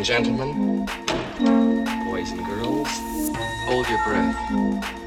And gentlemen, boys and girls, hold your breath.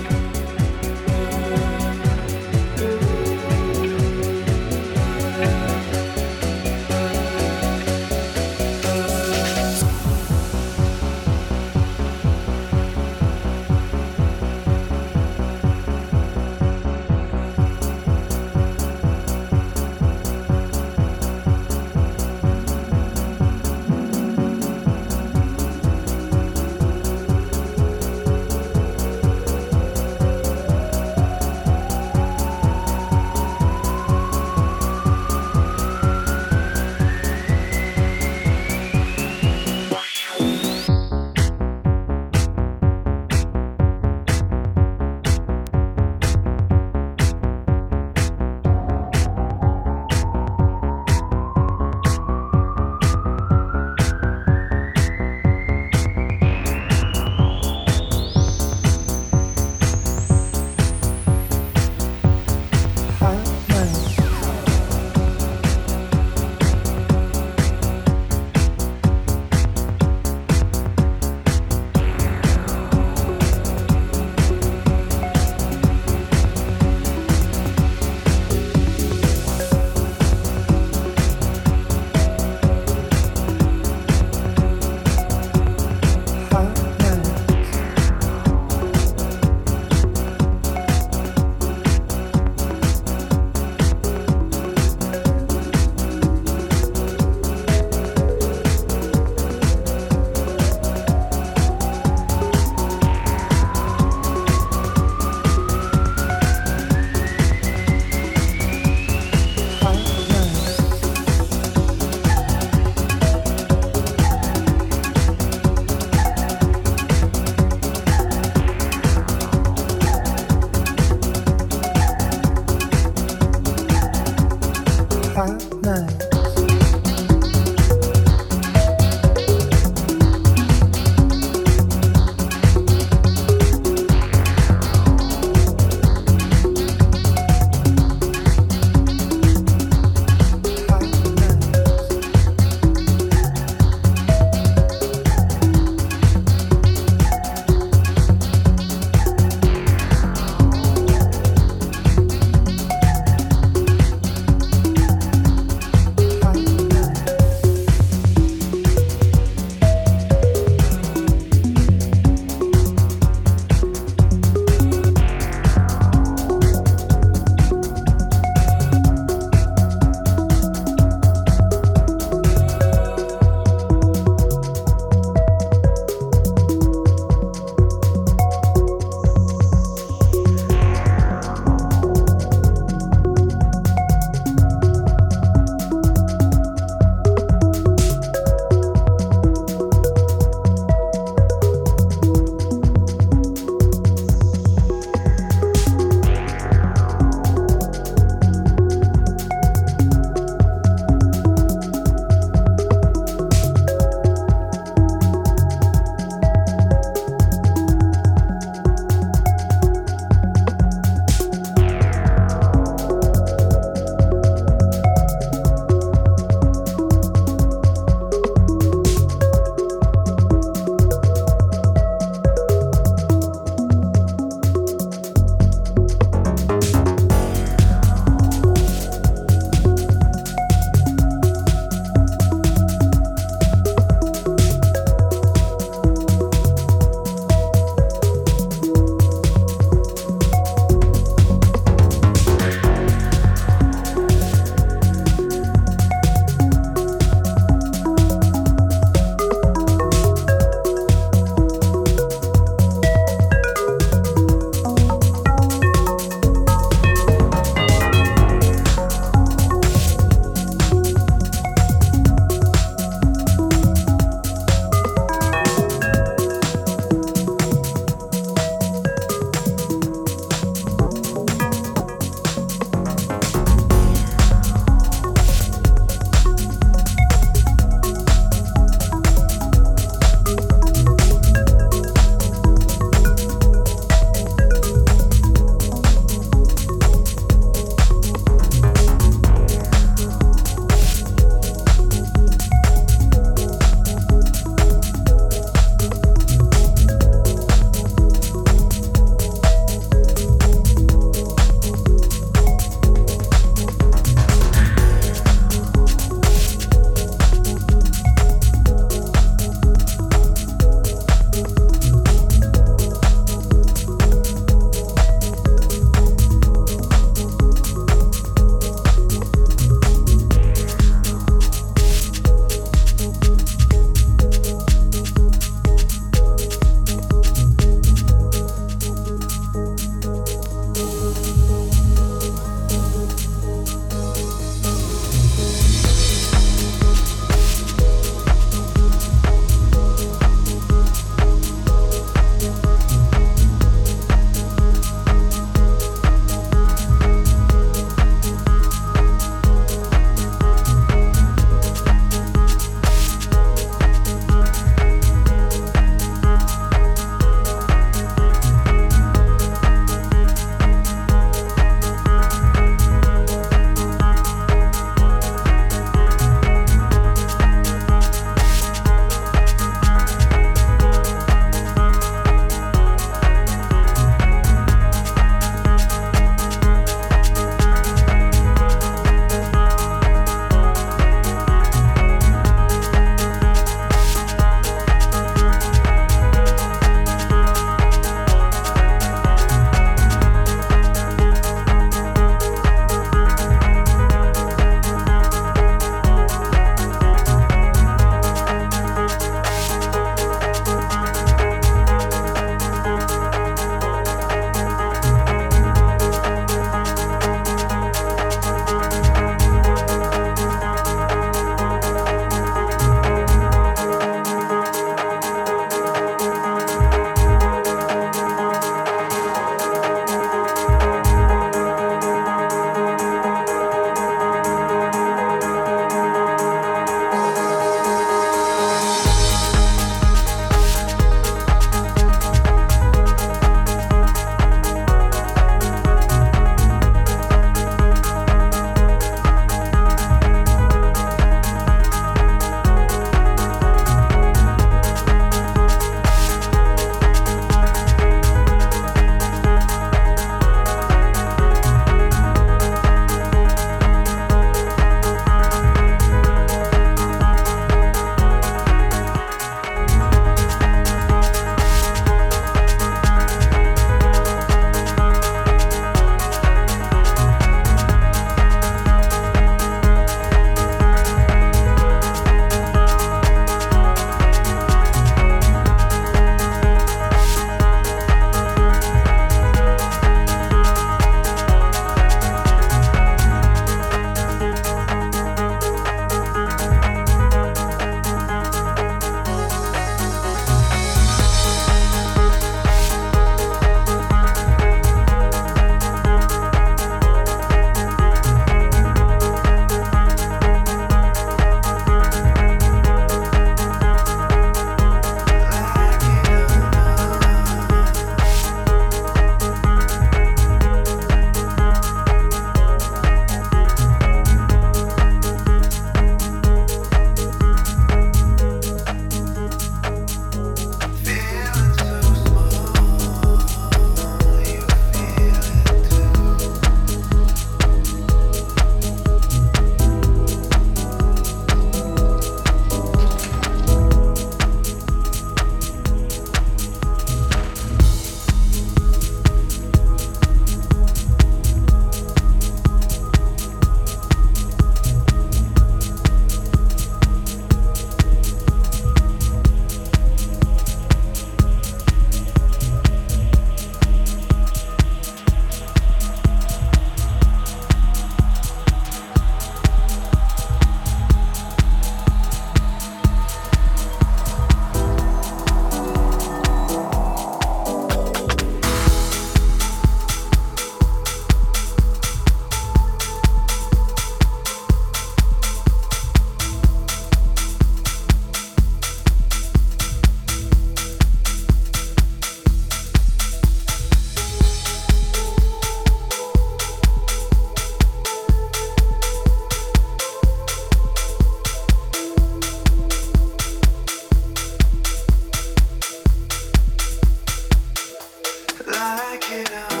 I get out.